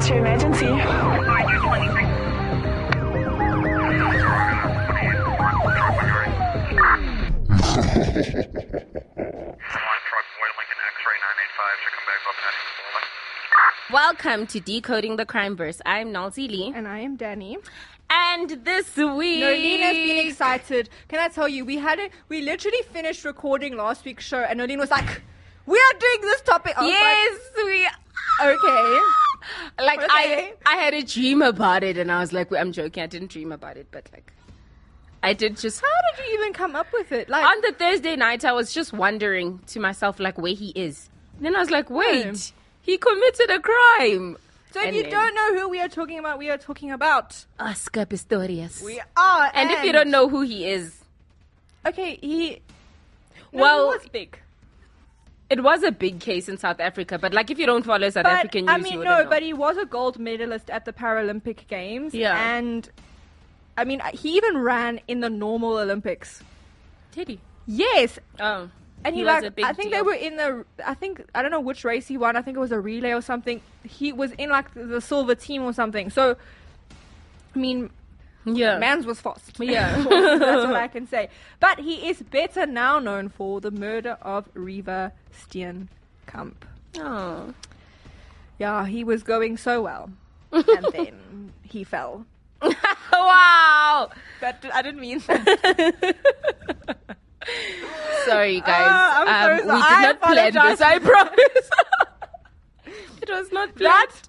Crimburst. 911, what's your emergency? Welcome to Decoding the Crime Verse. I'm Nalzi Lee. And I am Dani. And this week. Nolene has been excited. Can I tell you, we had it, we literally finished recording last week's show, and Nolene was like, We are doing this topic. I was Yes, we. like, okay. Like, I. I had a dream about it, and I was like, I'm joking. I didn't dream about it, but like, I did just. How did you even come up with it? Like, On the Thursday night, I was just wondering to myself, like, where he is. And then I was like, wait, he committed a crime. so if you don't know who we are talking about, we are talking about. Oscar Pistorius. We are. and if you don't know who he is, Okay, he. No, Well, he was big. It was a big case in South Africa, but like, if you don't follow South But, African news, I mean, no, know. but he was a gold medalist at the Paralympic Games. Yeah. And, I mean, he even ran in the normal Olympics. Did he? Yes, Oh. And he, was like, a big I think they were in the, I think, I don't know which race he won. I think it was a relay or something. He was in like the silver team or something. So, I mean, Yeah. man's was fast. Yeah. That's all I can say. But he is better now known for the murder of Reeva Steenkamp. Oh. Yeah, he was going so well. and then he fell. wow. But I didn't mean that. Sorry, guys. Ah, I'm so um, sorry. We did I not plan this, I promise. it was not planned. That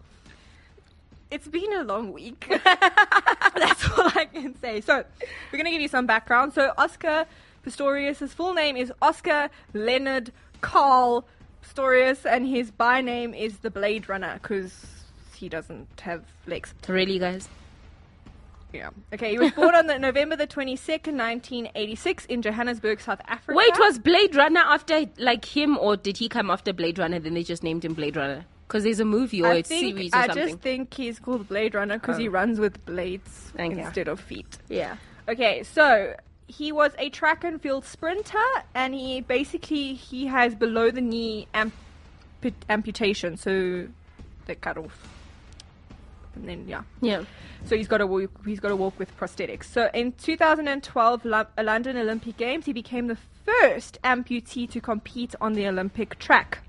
it's been a long week. That's all I can say. So we're gonna give you some background. So Oscar Pistorius, full name is Oscar Leonard Carl Pistorius, and his by name is the Blade Runner because he doesn't have legs. Really, guys? Yeah. Okay. He was born on the November the twenty second, nineteen eighty six, in Johannesburg, South Africa. Wait, was Blade Runner after like him, or did he come after Blade Runner? Then they just named him Blade Runner because there's a movie or I a think series or I something. just think he's called Blade Runner because he Oh. runs with blades Okay. instead of feet. Yeah. Okay, so he was a track and field sprinter, and he basically he has below the knee ampu- amputation, so they cut off, and then yeah, Yeah. so he's got to walk. He's got to walk with prosthetics. So in 2012 Lo- London Olympic Games, he became the first amputee to compete on the Olympic track.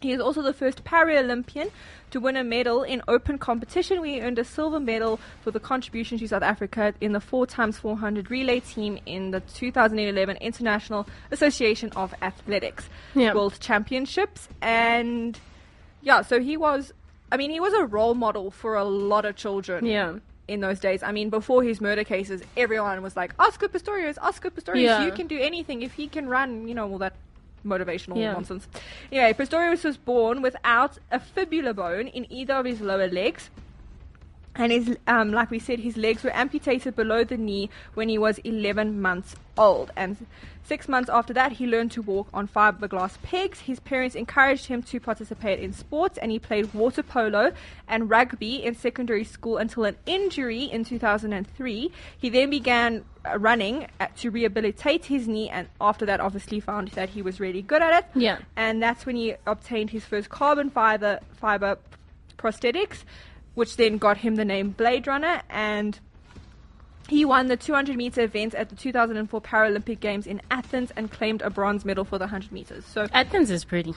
He is also the first Paralympian to win a medal in open competition. We earned a silver medal for the contribution to South Africa in the 4 times 400 relay team in the 2011 International Association of Athletics Yeah. World Championships. And yeah, so he was, I mean, he was a role model for a lot of children Yeah. in those days. I mean, before his murder cases, everyone was like, Oscar Pistorius, Oscar Pistorius, Yeah. you can do anything if he can run, you know, all that motivational Yeah. nonsense. Anyway, Pistorius was born without a fibula bone in either of his lower legs. And his, um, like we said, his legs were amputated below the knee when he was 11 months old. And six months after that, he learned to walk on fiberglass pegs. His parents encouraged him to participate in sports, and he played water polo and rugby in secondary school until an injury in 2003. He then began running uh, to rehabilitate his knee, and after that, obviously found that he was really good at it. Yeah. And that's when he obtained his first carbon fiber fiber prosthetics, which then got him the name Blade Runner. And he won the 200 meter event at the 2004 Paralympic Games in Athens and claimed a bronze medal for the 100 meters. So, Athens is pretty.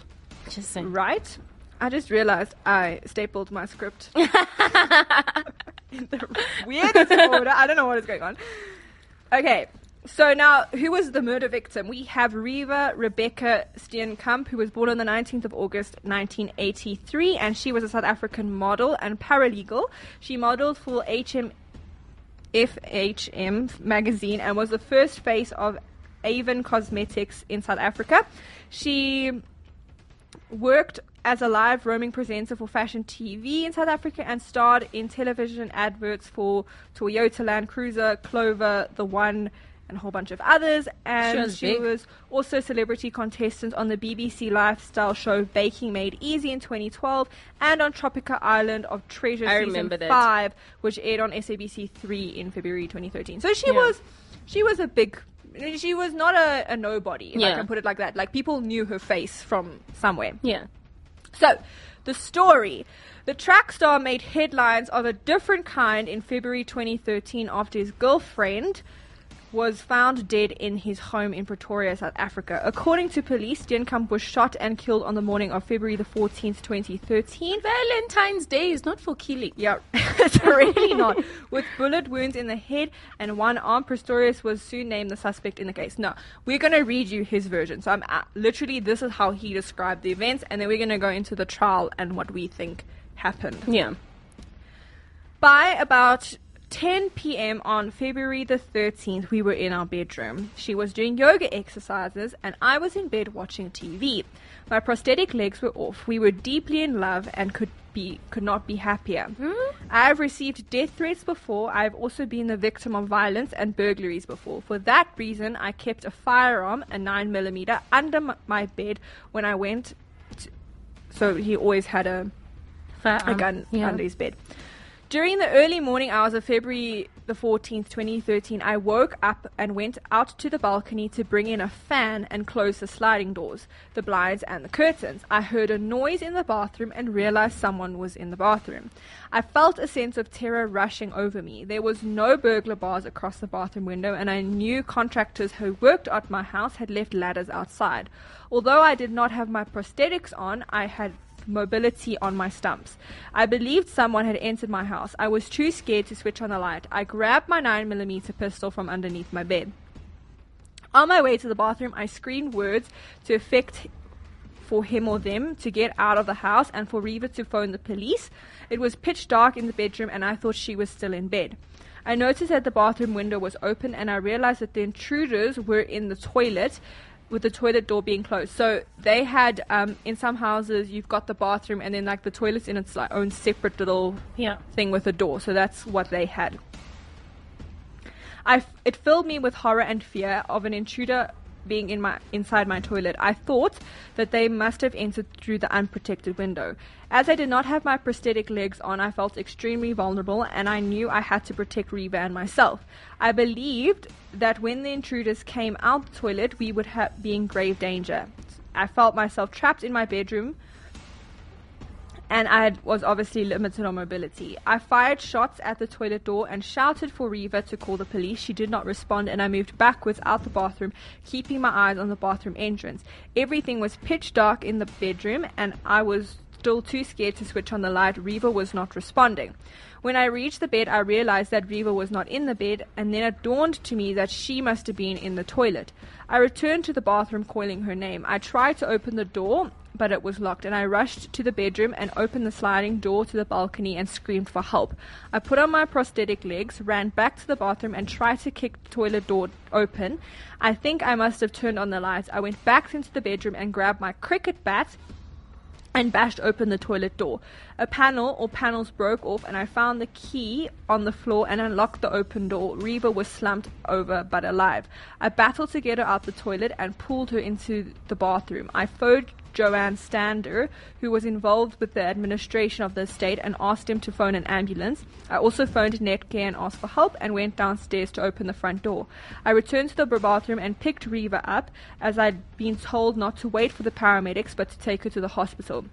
Just saying. right? I just realized I stapled my script in the weirdest order. I don't know what is going on. Okay, so now who was the murder victim? We have Reeva Rebecca Steenkamp, who was born on the 19th of August 1983, and she was a South African model and paralegal. She modeled for HM FHM magazine and was the first face of Avon Cosmetics in South Africa. She worked as a live roaming presenter for fashion TV in South Africa and starred in television adverts for Toyota Land Cruiser, Clover, The One, and a whole bunch of others. And she big. was also a celebrity contestant on the BBC lifestyle show Baking Made Easy in 2012 and on Tropika Island of Treasure I season remember that. 5, which aired on SABC 3 in February 2013. So she Yeah. was she was a big she was not a, a nobody, if I can put it like that. Like people knew her face from somewhere. Yeah. So, The story. The track star made headlines of a different kind in February 2013 after his girlfriend was found dead in his home in Pretoria, South Africa. According to police, Steenkamp was shot and killed on the morning of February the 14th, 2013. Valentine's Day is not for killing. Yeah, it's really not. With bullet wounds in the head and one arm, Pistorius was soon named the suspect in the case. No, we're going to read you his version. So I'm uh, literally, this is how he described the events, and then we're going to go into the trial and what we think happened. Yeah. By about 10 p.m. on February the 13th, we were in our bedroom. She was doing yoga exercises, and I was in bed watching TV. My prosthetic legs were off. We were deeply in love and could be could not be happier. Hmm? I have received death threats before. I have also been the victim of violence and burglaries before. For that reason, I kept a firearm, a 9mm, under m- my bed when I went. To, so he always had a a gun yeah. under his bed. During the early morning hours of February the 14th, 2013, I woke up and went out to the balcony to bring in a fan and close the sliding doors, the blinds, and the curtains. I heard a noise in the bathroom and realized someone was in the bathroom. I felt a sense of terror rushing over me. There was no burglar bars across the bathroom window, and I knew contractors who worked at my house had left ladders outside. Although I did not have my prosthetics on, I had mobility on my stumps. I believed someone had entered my house. I was too scared to switch on the light. I grabbed my 9mm pistol from underneath my bed. On my way to the bathroom, I screamed words to effect for him or them to get out of the house and for Reeva to phone the police. It was pitch dark in the bedroom and I thought she was still in bed. I noticed that the bathroom window was open and I realized that the intruders were in the toilet with the toilet door being closed. So they had um, in some houses you've got the bathroom and then like the toilet's in its like, own separate little Yeah. thing with a door. So that's what they had. I f- it filled me with horror and fear of an intruder being in my inside my toilet. I thought that they must have entered through the unprotected window. As I did not have my prosthetic legs on, I felt extremely vulnerable and I knew I had to protect Reeva and myself. I believed that when the intruders came out the toilet, we would ha- be in grave danger. I felt myself trapped in my bedroom and I had, was obviously limited on mobility. I fired shots at the toilet door and shouted for Reeva to call the police. She did not respond, and I moved backwards out the bathroom, keeping my eyes on the bathroom entrance. Everything was pitch dark in the bedroom, and I was still too scared to switch on the light. Reeva was not responding. When I reached the bed, I realized that Reeva was not in the bed, and then it dawned to me that she must have been in the toilet. I returned to the bathroom calling her name. I tried to open the door, but it was locked, and I rushed to the bedroom and opened the sliding door to the balcony and screamed for help. I put on my prosthetic legs, ran back to the bathroom, and tried to kick the toilet door open. I think I must have turned on the lights. I went back into the bedroom and grabbed my cricket bat and bashed open the toilet door. A panel or panels broke off, and I found the key on the floor and unlocked the open door. Reeva was slumped over but alive. I battled to get her out the toilet and pulled her into the bathroom. I phoned Johan Stander, who was involved with the administration of the estate, and asked him to phone an ambulance. I also phoned Netcare and asked for help and went downstairs to open the front door. I returned to the bathroom and picked Reeva up, as I'd been told not to wait for the paramedics but to take her to the hospital.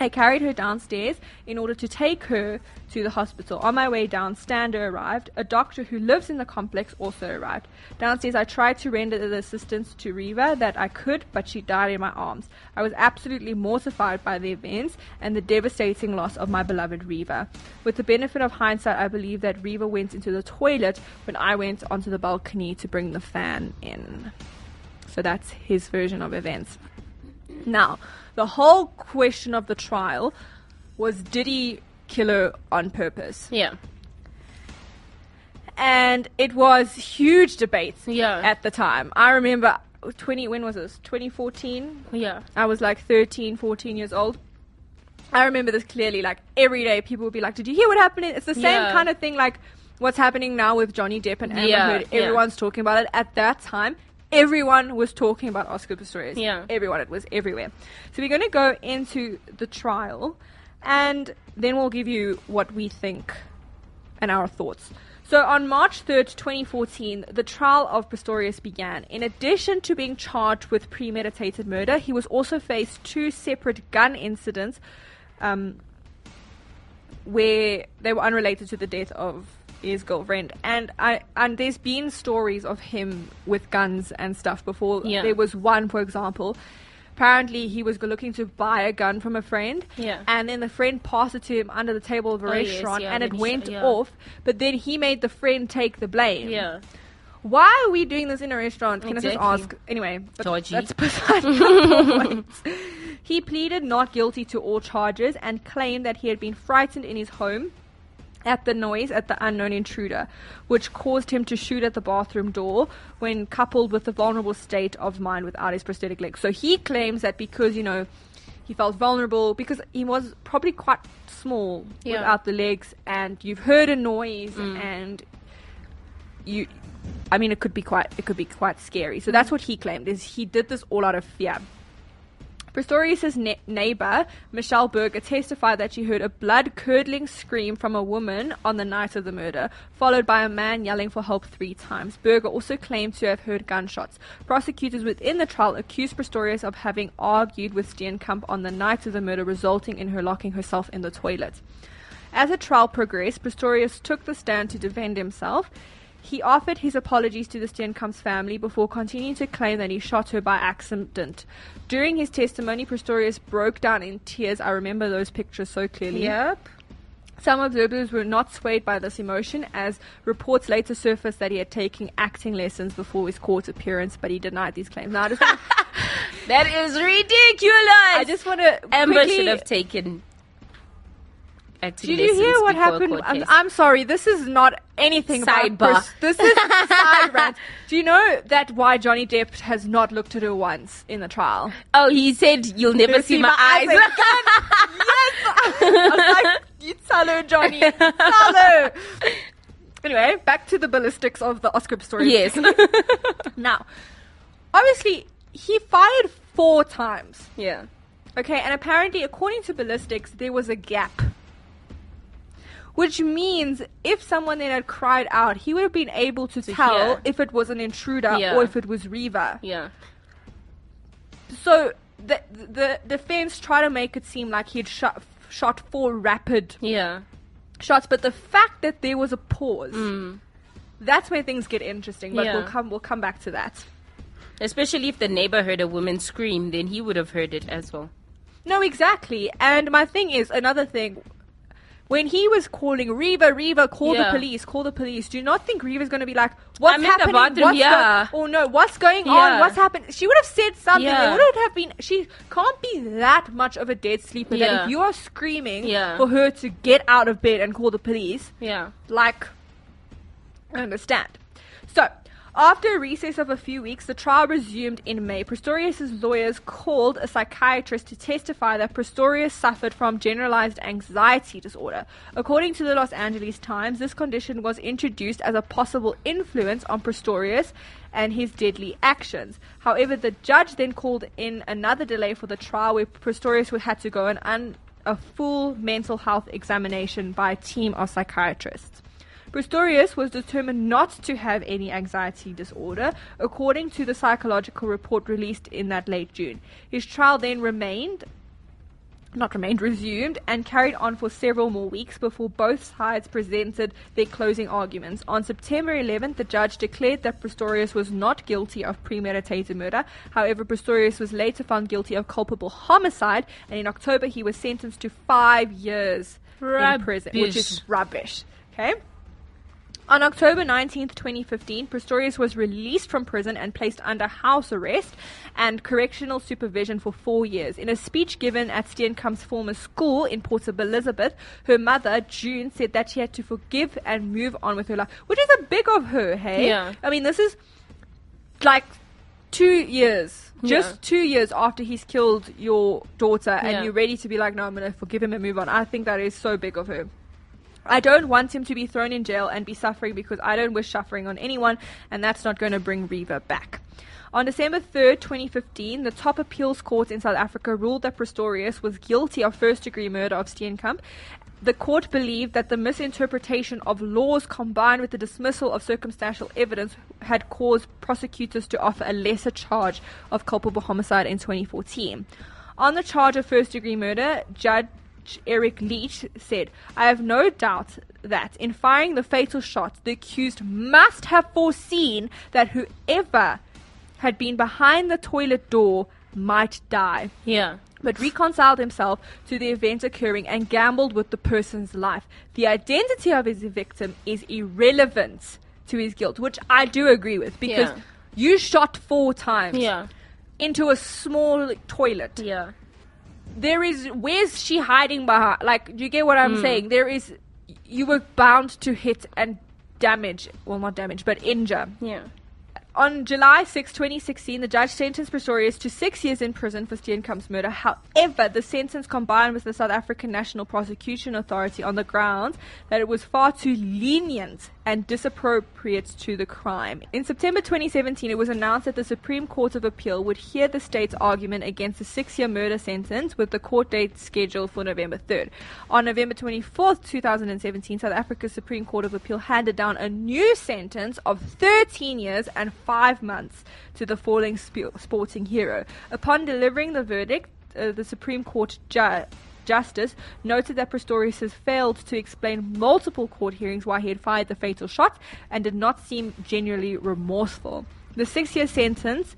I carried her downstairs in order to take her to the hospital. On my way down, Stander arrived. A doctor who lives in the complex also arrived. Downstairs, I tried to render the assistance to Reeva that I could, but she died in my arms. I was absolutely mortified by the events and the devastating loss of my beloved Reeva. With the benefit of hindsight, I believe that Reeva went into the toilet when I went onto the balcony to bring the fan in. So that's his version of events. Now, the whole question of the trial was did he kill her on purpose? Yeah. And it was huge debates Yeah. at the time. I remember 20 when was this? 2014. Yeah. I was like 13, 14 years old. I remember this clearly. Like every day, people would be like, "Did you hear what happened?" It's the same Yeah. kind of thing, like what's happening now with Johnny Depp and Amber Yeah, Heard. yeah. Everyone's talking about it. At that time, everyone was talking about Oscar Pistorius. Yeah. everyone. It was everywhere. So we're going to go into the trial, and then we'll give you what we think and our thoughts. So on March 3rd, 2014, the trial of Pistorius began. In addition to being charged with premeditated murder, he was also faced two separate gun incidents um, where they were unrelated to the death of his girlfriend. And I and there's been stories of him with guns and stuff before. Yeah. There was one, for example. Apparently, he was looking to buy a gun from a friend, Yeah. and then the friend passed it to him under the table of a Oh, yes, restaurant, yeah, and it he- went yeah. off. But then he made the friend take the blame. Yeah. Why are we doing this in a restaurant? Can I just ask? Anyway, Dodgy. that's beside the point. He pleaded not guilty to all charges and claimed that he had been frightened in his home at the noise at the unknown intruder, which caused him to shoot at the bathroom door when coupled with the vulnerable state of mind without his prosthetic leg. So he claims that because, you know, he felt vulnerable because he was probably quite small Yeah. without the legs and you've heard a noise mm. and you I mean it could be quite it could be quite scary. So that's what he claimed is he did this all out of fear. Pistorius' ne- neighbor, Michelle Burger, testified that she heard a blood curdling scream from a woman on the night of the murder, followed by a man yelling for help three times. Berger also claimed to have heard gunshots. Prosecutors within the trial accused Pistorius of having argued with Steenkamp on the night of the murder, resulting in her locking herself in the toilet. As the trial progressed, Pistorius took the stand to defend himself. He offered his apologies to the Steenkamp's family before continuing to claim that he shot her by accident. During his testimony, Pistorius broke down in tears. I remember those pictures so clearly. Yep. Some observers were not swayed by this emotion, as reports later surfaced that he had taken acting lessons before his court appearance, but he denied these claims. Now, I just want, That is ridiculous. I just want to Amber should have taken Did you hear what happened? I'm. I'm sorry, this is not anything Sidebar. This is side rant. Do you know that why Johnny Depp has not looked at her once in the trial? oh, he said you'll never see, my, eyes. again. yes. I was like, you tell her, Johnny. Tell her. Anyway, back to the ballistics of the Oscar story. yes. Now, obviously, he fired four times. yeah. Okay, and apparently, according to ballistics, there was a gap. Which means if someone then had cried out, he would have been able to, To tell hear. if it was an intruder Yeah. or if it was Reeva. Yeah. So the the defense tried to make it seem like he had shot shot four rapid Yeah. shots, but the fact that there was a pause, that's where things get interesting. But Mm. Yeah. we'll come we'll come back to that. Especially if the neighbor heard a woman scream, then he would have heard it as well. No, exactly. And my thing is another thing. When he was calling Reeva, Reeva, call Yeah. the police, call the police. Do you not think Reeva's going to be like, "What's I'm happening? bathroom, what's yeah. Go- or no, what's going on? What's happened?" She would have said something. Yeah. It would have been. She can't be that much of a dead sleeper that if you are screaming Yeah. for her to get out of bed and call the police, Yeah. like, I understand. So, after a recess of a few weeks, the trial resumed in May. Pistorius' lawyers called a psychiatrist to testify that Pistorius suffered from generalized anxiety disorder. According to the Los Angeles Times, this condition was introduced as a possible influence on Pistorius and his deadly actions. However, the judge then called in another delay for the trial where Pistorius had to go on un- a full mental health examination by a team of psychiatrists. Pistorius was determined not to have any anxiety disorder, according to the psychological report released in that late June. His trial then remained, not remained, resumed, and carried on for several more weeks before both sides presented their closing arguments. On September 11th, the judge declared that Pistorius was not guilty of premeditated murder. However, Pistorius was later found guilty of culpable homicide, and in October he was sentenced to five years in prison, which is rubbish. Okay. On October 19th, 2015, Pistorius was released from prison and placed under house arrest and correctional supervision for four years. In a speech given at Steenkamp's former school in Port Elizabeth, her mother, June, said that she had to forgive and move on with her life, which is a big of her, hey? Yeah. I mean, this is like two years, just Yeah. two years after he's killed your daughter, and Yeah. you're ready to be like, no, I'm going to forgive him and move on. I think that is so big of her. I don't want him to be thrown in jail and be suffering because I don't wish suffering on anyone, and that's not going to bring Reeva back. On December 3rd, 2015, the top appeals court in South Africa ruled that Pistorius was guilty of first degree murder of Steenkamp the court believed that the misinterpretation of laws combined with the dismissal of circumstantial evidence had caused prosecutors to offer a lesser charge of culpable homicide in 2014. On the charge of first degree murder, Judge Eric Leach said, I have no doubt that in firing the fatal shot, the accused must have foreseen that whoever had been behind the toilet door might die Yeah. but reconciled himself to the event occurring and gambled with the person's life. The identity of his victim is irrelevant to his guilt, which I do agree with because Yeah. you shot four times Yeah. into a small toilet. Yeah. There is where's she hiding behind? Like, do you get what. I'm hmm. saying? There is you were bound to hit and damage, well, not damage, but injure. Yeah. On July 6, 2016, the judge sentenced Pistorius to six years in prison for Steenkamp's murder. However, the sentence combined with the South African National Prosecution Authority on the grounds that it was far too lenient and disappropriate to the crime. In September 2017, it was announced that the Supreme Court of Appeal would hear the state's argument against the six-year murder sentence with the court date scheduled for November 3rd. On November 24th, 2017, South Africa's Supreme Court of Appeal handed down a new sentence of 13 years and 5 months to the falling sp- sporting hero. Upon delivering the verdict, uh, the Supreme Court ju- Justice noted that Pistorius has failed to explain multiple court hearings why he had fired the fatal shot and did not seem genuinely remorseful. The six year sentence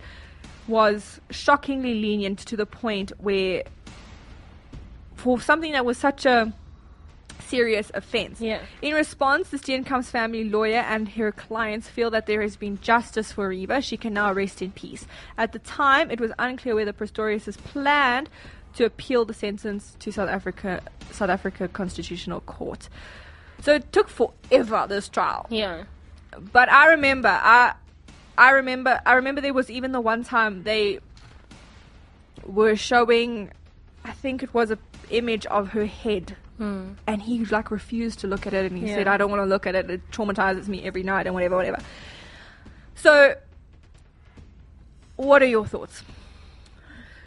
was shockingly lenient to the point where, for something that was such a serious offense. Yeah. In response, the Steenkamp's family lawyer and her clients feel that there has been justice for Reeva. She can now rest in peace. At the time, it was unclear whether Pistorius has planned to appeal the sentence to South Africa, South Africa Constitutional Court. So it took forever this trial. Yeah. But I remember, I, I remember, I remember there was even the one time they were showing, I think it was a image of her head, hmm. and he like refused to look at it, and he Yeah. said, "I don't want to look at it. It traumatizes me every night, and whatever, whatever." So, what are your thoughts?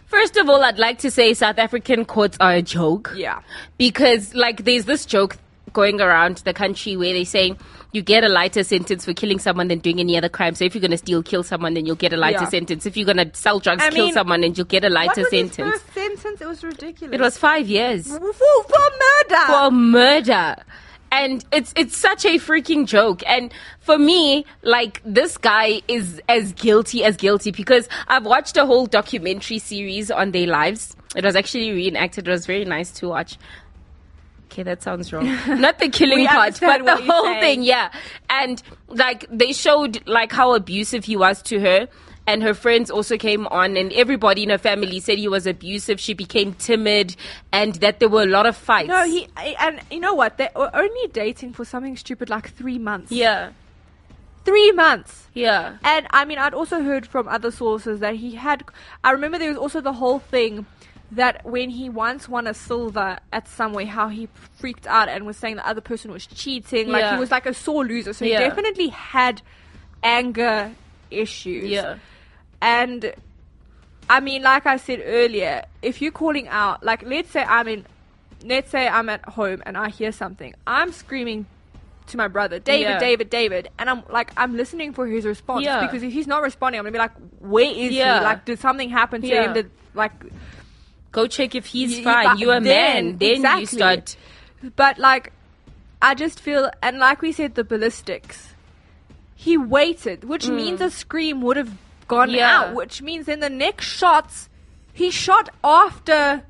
First of all, I'd like to say South African courts are a joke. Yeah. Because, like, there's this joke going around the country where they say you get a lighter sentence for killing someone than doing any other crime. So if you're going to steal, kill someone, then you'll get a lighter Yeah. sentence. If you're going to sell drugs, I kill mean, someone, then you'll get a lighter sentence. sentence? It was ridiculous. It was five years for, for murder. for murder. And it's it's such a freaking joke. And for me, like this guy is as guilty as guilty because I've watched a whole documentary series on their lives. It was actually reenacted. It was very nice to watch. Okay, that sounds wrong. Not the killing part, but the whole saying. thing, yeah. And like they showed like how abusive he was to her. And her friends also came on, and everybody in her family said he was abusive. She became timid, and that there were a lot of fights. no, he and you know what? They were only dating for something stupid like three months. Yeah, three months. yeah, And I mean, I'd also heard from other sources that he had. I remember there was also the whole thing that when he once won a silver at somewhere, how he freaked out and was saying the other person was cheating. Like Yeah. he was like a sore loser. So Yeah. he definitely had anger issues. yeah, And I mean, like I said earlier, if you're calling out, like let's say I'm in, let's say I'm at home and I hear something, I'm screaming to my brother, David, Yeah. David, David, and I'm like, I'm listening for his response Yeah. because if he's not responding, I'm gonna be like, where is Yeah. he? Like, did something happen to him? Did like, Go check if he's You- fine. You're a then- man. Then exactly. you start. but like, I just feel, and like we said, the ballistics. He waited, which means a scream would have gone Mm. Yeah. out, which means in the next shots, he shot after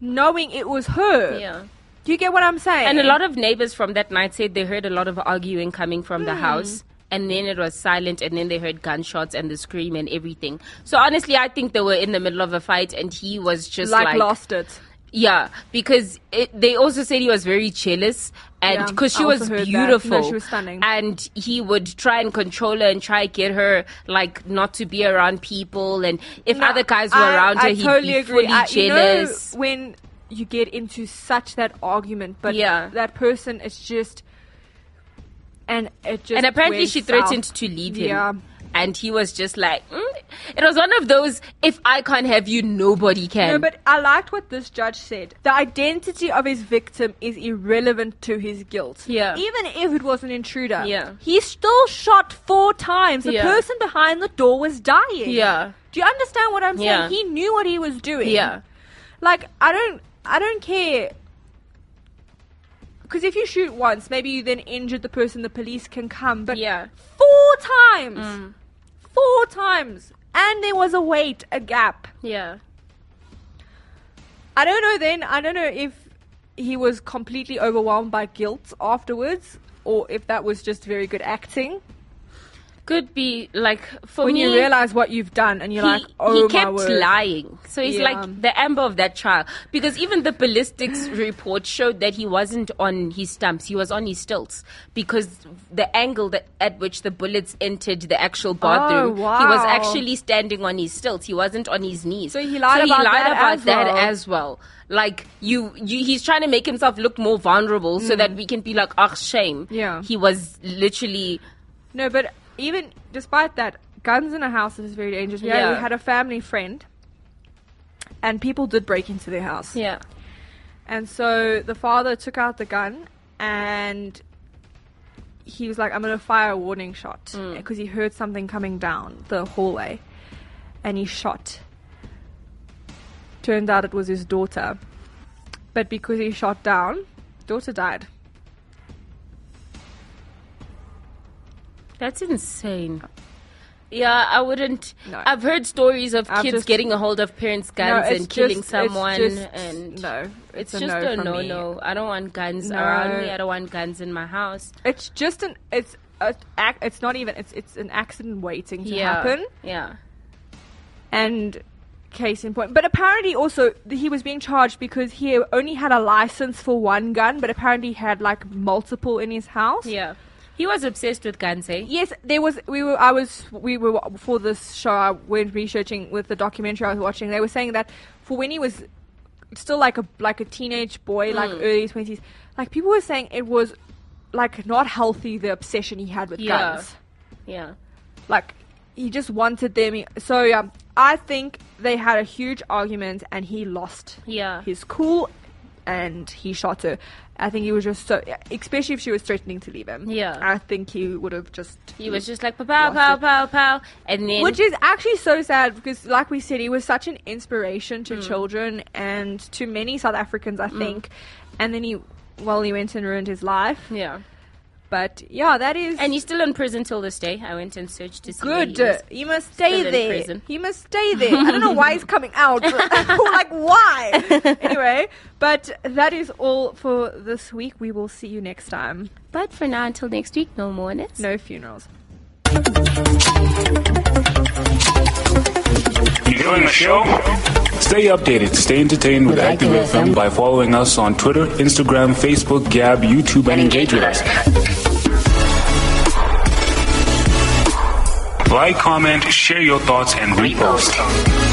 knowing it was her. Yeah. Do you get what I'm saying? And a lot of neighbors from that night said they heard a lot of arguing coming from Hmm. the house. And then it was silent, and then they heard gunshots and the scream and everything. So honestly, I think they were in the middle of a fight, and he was just like, like, lost it. yeah, because it, they also said he was very jealous, and Yeah, because she was also heard that. beautiful, No, she was stunning. and he would try and control her and try to get her like not to be around people, and if No, other guys were I- around I her, he'd totally be agree. fully I- you know jealous. when you get into such that argument, but Yeah. that person is just, and it just and apparently she south. threatened to leave him. Yeah. And he was just like, mm, it was one of those. If I can't have you, nobody can. No, but I liked what this judge said. The identity of his victim is irrelevant to his guilt. Yeah. Even if it was an intruder. Yeah. He still shot four times. The Yeah. person behind the door was dying. yeah, Do you understand what I'm saying? Yeah. He knew what he was doing. yeah, Like I don't I don't care. Because if you shoot once, maybe you then injured the person, the police can come. But yeah. four times, Mm. four times, and there was a wait, a gap. Yeah. I don't know. Then I don't know if he was completely overwhelmed by guilt afterwards, or if that was just very good acting. Could be like for when me. you realize what you've done, and you're he, like, "Oh he kept word!" lying. So he's Yeah. like the amber of that trial. Because even the ballistics report showed that he wasn't on his stumps, he was on his stilts. Because the angle that at which the bullets entered the actual oh, bathroom, he was Oh, actually standing on his stilts. He wasn't on his knees. So he lied about that about as that well. as well. Like you, you, he's trying to make himself look more vulnerable so mm. that we can be like, oh, shame. Yeah. He was literally, No, but even despite that, guns in a house is very dangerous. We, had, Yeah. we had a family friend, and people did break into their house. yeah, And so the father took out the gun, and he was like, "I'm gonna fire a warning shot Mm. because he heard something coming down the hallway, and he shot." Turned out it was his daughter, but because he shot down, daughter died. That's insane. Yeah, I wouldn't. No. I've heard stories of I've kids just- getting a hold of parents' guns it's and killing just- someone, just- and no, it's, it's, just a no a no, no. I don't want guns No. around me. I don't want guns in my house. It's just an it's a, it's not even it's it's an accident waiting to yeah, happen yeah, and case in point. But apparently also he was being charged because he only had a license for one gun, but apparently he had like multiple in his house. yeah. He was obsessed with guns, eh? Yes, there was. We were. I was. We were before this show. I went researching with the documentary I was watching. They were saying that for when he was still like a like a teenage boy, like Mm. early twenties, like people were saying it was like not healthy the obsession he had with Yeah. guns. Yeah, Like he just wanted them. So yeah, I think they had a huge argument and he lost yeah. his cool and he shot her. I think he was just so, especially if she was threatening to leave him. Yeah. I think he would have just. He was just like pow pow pow pow and then Which is actually so sad because, like we said, he was such an inspiration to mm. children and to many South Africans, I mm. think. And then he, well, he went and ruined his life. yeah. But yeah, that is And he's still in prison till this day. I went and searched to see. good. he. Must stay there. He must stay there. I don't know why he's coming out. like why? anyway, but that is all for this week. We will see you next time. But for now, until next week, no more. No funerals. Enjoying the show? Stay updated, stay entertained with Active FM by following us on Twitter, Instagram, Facebook, Gab, YouTube, and engage with us. Like, comment, share your thoughts, and repost.